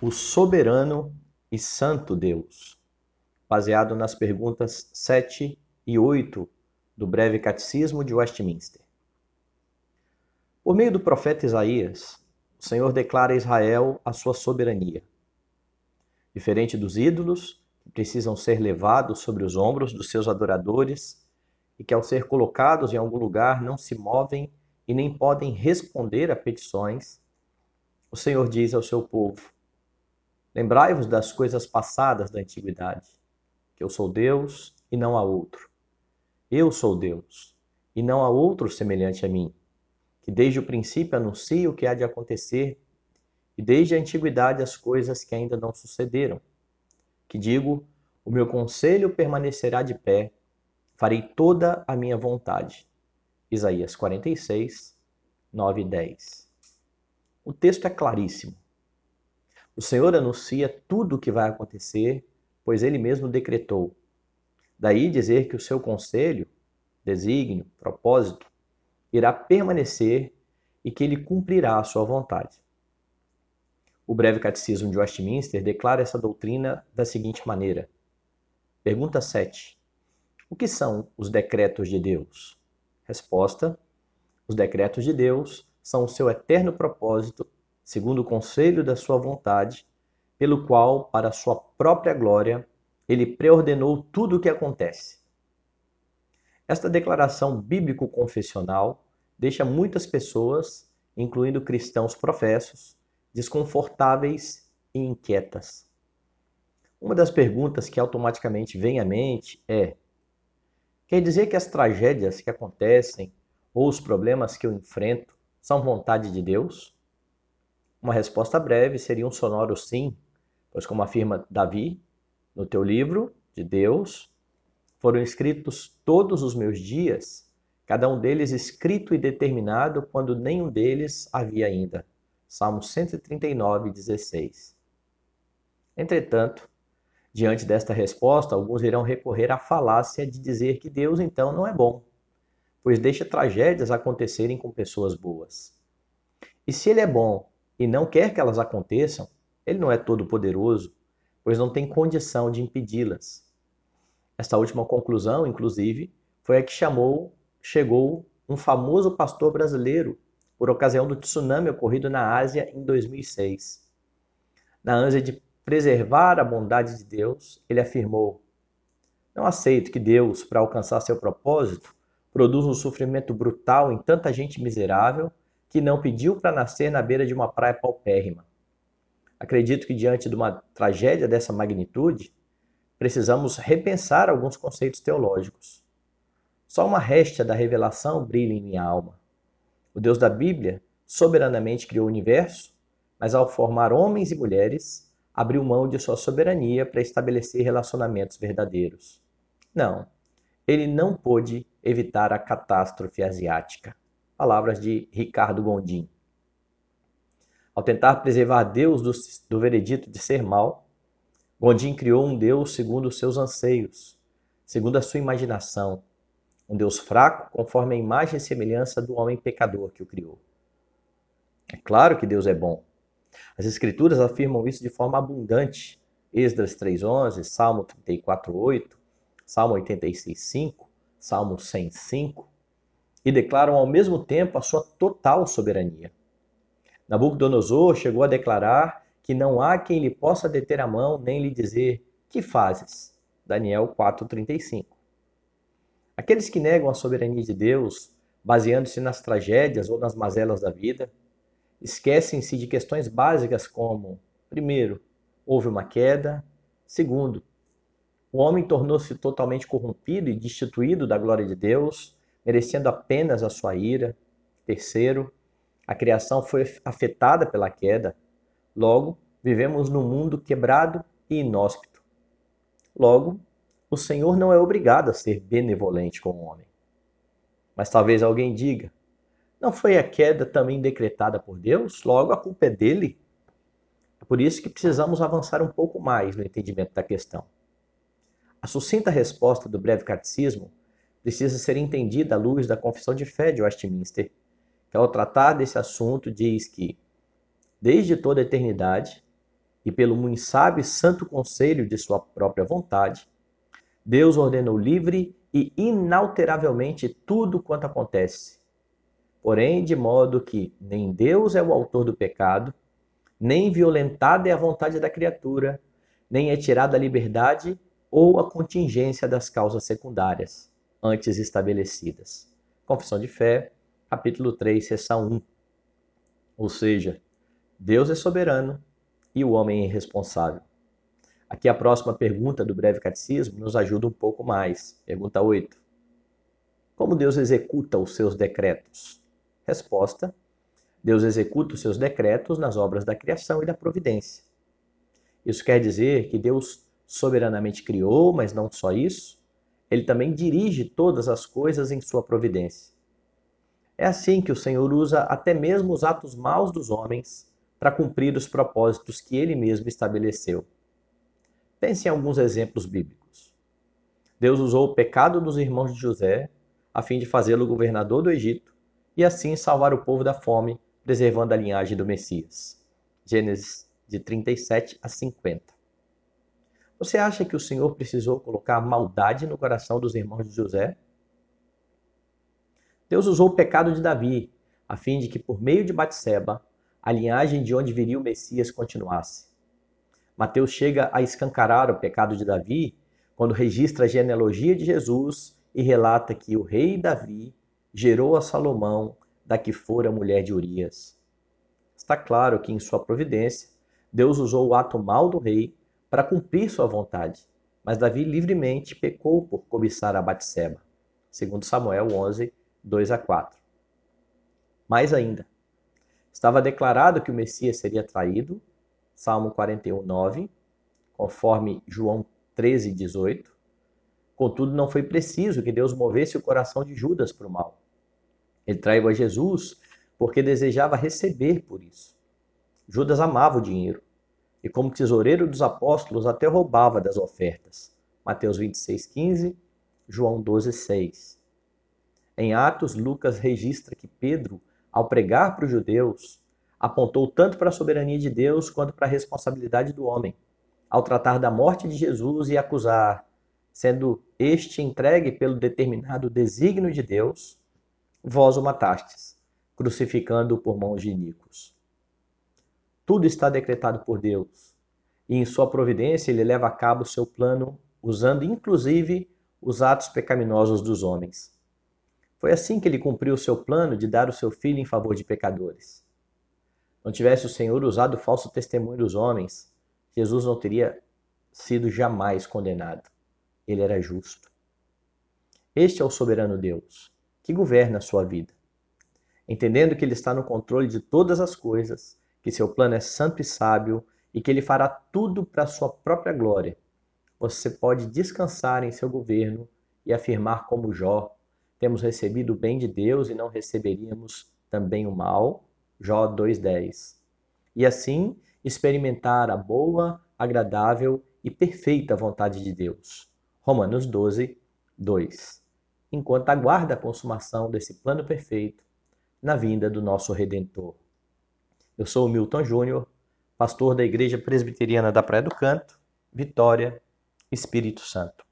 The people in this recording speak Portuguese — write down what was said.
o soberano e santo Deus, baseado nas perguntas 7 e 8 do breve catecismo de Westminster. Por meio do profeta Isaías, o Senhor declara a Israel a sua soberania. Diferente dos ídolos, que precisam ser levados sobre os ombros dos seus adoradores e que, ao ser colocados em algum lugar, não se movem e nem podem responder a petições, o Senhor diz ao seu povo: Lembrai-vos das coisas passadas da antiguidade, que eu sou Deus e não há outro. Eu sou Deus e não há outro semelhante a mim, que desde o princípio anuncio o que há de acontecer e desde a antiguidade as coisas que ainda não sucederam. Que digo: o meu conselho permanecerá de pé, farei toda a minha vontade. Isaías 46, 9 e 10. O texto é claríssimo. O Senhor anuncia tudo o que vai acontecer, pois ele mesmo decretou. Daí dizer que o seu conselho, desígnio, propósito, irá permanecer e que ele cumprirá a sua vontade. O breve catecismo de Westminster declara essa doutrina da seguinte maneira: Pergunta 7. O que são os decretos de Deus? Resposta: Os decretos de Deus são o seu eterno propósito segundo o conselho da sua vontade, pelo qual, para sua própria glória, ele preordenou tudo o que acontece. Esta declaração bíblico-confessional deixa muitas pessoas, incluindo cristãos professos, desconfortáveis e inquietas. Uma das perguntas que automaticamente vem à mente é: quer dizer que as tragédias que acontecem ou os problemas que eu enfrento são vontade de Deus? Uma resposta breve seria um sonoro sim, pois, como afirma Davi no teu livro de Deus, foram escritos todos os meus dias, cada um deles escrito e determinado quando nenhum deles havia ainda. Salmo 139, 16. Entretanto, diante desta resposta, alguns irão recorrer à falácia de dizer que Deus então não é bom, pois deixa tragédias acontecerem com pessoas boas. E se ele é bom e não quer que elas aconteçam, ele não é todo-poderoso, pois não tem condição de impedi-las. Esta última conclusão, inclusive, foi a que chamou, chegou um famoso pastor brasileiro por ocasião do tsunami ocorrido na Ásia em 2006. Na ânsia de preservar a bondade de Deus, ele afirmou: Não aceito que Deus, para alcançar seu propósito, produza um sofrimento brutal em tanta gente miserável que não pediu para nascer na beira de uma praia paupérrima. Acredito que, diante de uma tragédia dessa magnitude, precisamos repensar alguns conceitos teológicos. Só uma réstia da revelação brilha em minha alma. O Deus da Bíblia soberanamente criou o universo, mas ao formar homens e mulheres, abriu mão de sua soberania para estabelecer relacionamentos verdadeiros. Não, ele não pôde evitar a catástrofe asiática. Palavras de Ricardo Gondim. Ao tentar preservar Deus do, do veredito de ser mal, Gondim criou um Deus segundo os seus anseios, segundo a sua imaginação, um Deus fraco conforme a imagem e semelhança do homem pecador que o criou. É claro que Deus é bom. As Escrituras afirmam isso de forma abundante. Esdras 3.11, Salmo 34.8, Salmo 86.5, Salmo 105 e declaram ao mesmo tempo a sua total soberania. Nabucodonosor chegou a declarar que não há quem lhe possa deter a mão nem lhe dizer: Que fazes? Daniel 4:35. Aqueles que negam a soberania de Deus, baseando-se nas tragédias ou nas mazelas da vida, esquecem-se de questões básicas como: primeiro, houve uma queda, segundo, o homem tornou-se totalmente corrompido e destituído da glória de Deus, merecendo apenas a sua ira. Terceiro, a criação foi afetada pela queda. Logo, vivemos num mundo quebrado e inóspito. Logo, o Senhor não é obrigado a ser benevolente com o homem. Mas talvez alguém diga: não foi a queda também decretada por Deus? Logo, a culpa é dele? É por isso que precisamos avançar um pouco mais no entendimento da questão. A sucinta resposta do breve catecismo precisa ser entendida à luz da Confissão de Fé de Westminster, que ao tratar desse assunto diz que, desde toda a eternidade, e pelo muito sábio e santo conselho de sua própria vontade, Deus ordenou livre e inalteravelmente tudo quanto acontece. Porém, de modo que nem Deus é o autor do pecado, nem violentada é a vontade da criatura, nem é tirada a liberdade ou a contingência das causas secundárias antes estabelecidas. Confissão de Fé, capítulo 3, seção 1. Ou seja, Deus é soberano e o homem é irresponsável. Aqui a próxima pergunta do breve catecismo nos ajuda um pouco mais. Pergunta 8. Como Deus executa os seus decretos? Resposta: Deus executa os seus decretos nas obras da criação e da providência. Isso quer dizer que Deus soberanamente criou, mas não só isso, ele também dirige todas as coisas em sua providência. É assim que o Senhor usa até mesmo os atos maus dos homens para cumprir os propósitos que ele mesmo estabeleceu. Pense em alguns exemplos bíblicos. Deus usou o pecado dos irmãos de José a fim de fazê-lo governador do Egito e assim salvar o povo da fome, preservando a linhagem do Messias. Gênesis de 37 a 50. Você acha que o Senhor precisou colocar maldade no coração dos irmãos de José? Deus usou o pecado de Davi, a fim de que, por meio de Batseba, a linhagem de onde viria o Messias continuasse. Mateus chega a escancarar o pecado de Davi quando registra a genealogia de Jesus e relata que o rei Davi gerou a Salomão da que fora mulher de Urias. Está claro que, em sua providência, Deus usou o ato mau do rei para cumprir sua vontade. Mas Davi livremente pecou por cobiçar a Batseba. Segundo Samuel 11, 2 a 4. Mais ainda, estava declarado que o Messias seria traído, Salmo 41, 9, conforme João 13, 18. Contudo, não foi preciso que Deus movesse o coração de Judas para o mal. Ele traiu a Jesus porque desejava receber por isso. Judas amava o dinheiro e como tesoureiro dos apóstolos até roubava das ofertas. Mateus 26, 15, João 12, 6. Em Atos, Lucas registra que Pedro, ao pregar para os judeus, apontou tanto para a soberania de Deus quanto para a responsabilidade do homem, ao tratar da morte de Jesus e acusar, sendo este entregue pelo determinado desígnio de Deus, vós o matastes, crucificando-o por mãos de iníquos. Tudo está decretado por Deus. E em sua providência ele leva a cabo o seu plano, usando inclusive os atos pecaminosos dos homens. Foi assim que ele cumpriu o seu plano de dar o seu filho em favor de pecadores. Não tivesse o Senhor usado o falso testemunho dos homens, Jesus não teria sido jamais condenado. Ele era justo. Este é o soberano Deus, que governa a sua vida. Entendendo que ele está no controle de todas as coisas, que seu plano é santo e sábio e que ele fará tudo para sua própria glória. Você pode descansar em seu governo e afirmar como Jó: temos recebido o bem de Deus e não receberíamos também o mal. Jó 2:10. E assim experimentar a boa, agradável e perfeita vontade de Deus. Romanos 12, 2. Enquanto aguarda a consumação desse plano perfeito na vinda do nosso Redentor. Eu sou o Milton Júnior, pastor da Igreja Presbiteriana da Praia do Canto, Vitória, Espírito Santo.